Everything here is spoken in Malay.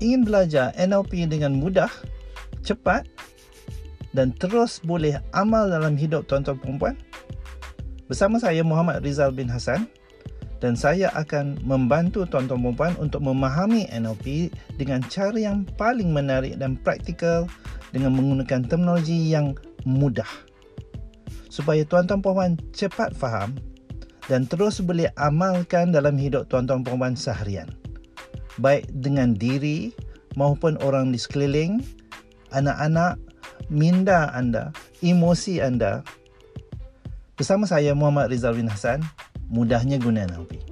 ingin belajar NLP dengan mudah, cepat dan terus boleh amal dalam hidup tuan-tuan perempuan? Bersama saya Muhammad Rizal bin Hassan dan saya akan membantu tuan-tuan perempuan untuk memahami NLP dengan cara yang paling menarik dan praktikal dengan menggunakan terminologi yang mudah. Supaya tuan-tuan perempuan cepat faham dan terus boleh amalkan dalam hidup tuan-tuan perempuan seharian. Baik dengan diri maupun orang di sekeliling, anak-anak, minda anda, emosi anda. Bersama saya Muhammad Rizal bin Hassan, mudahnya guna NLP.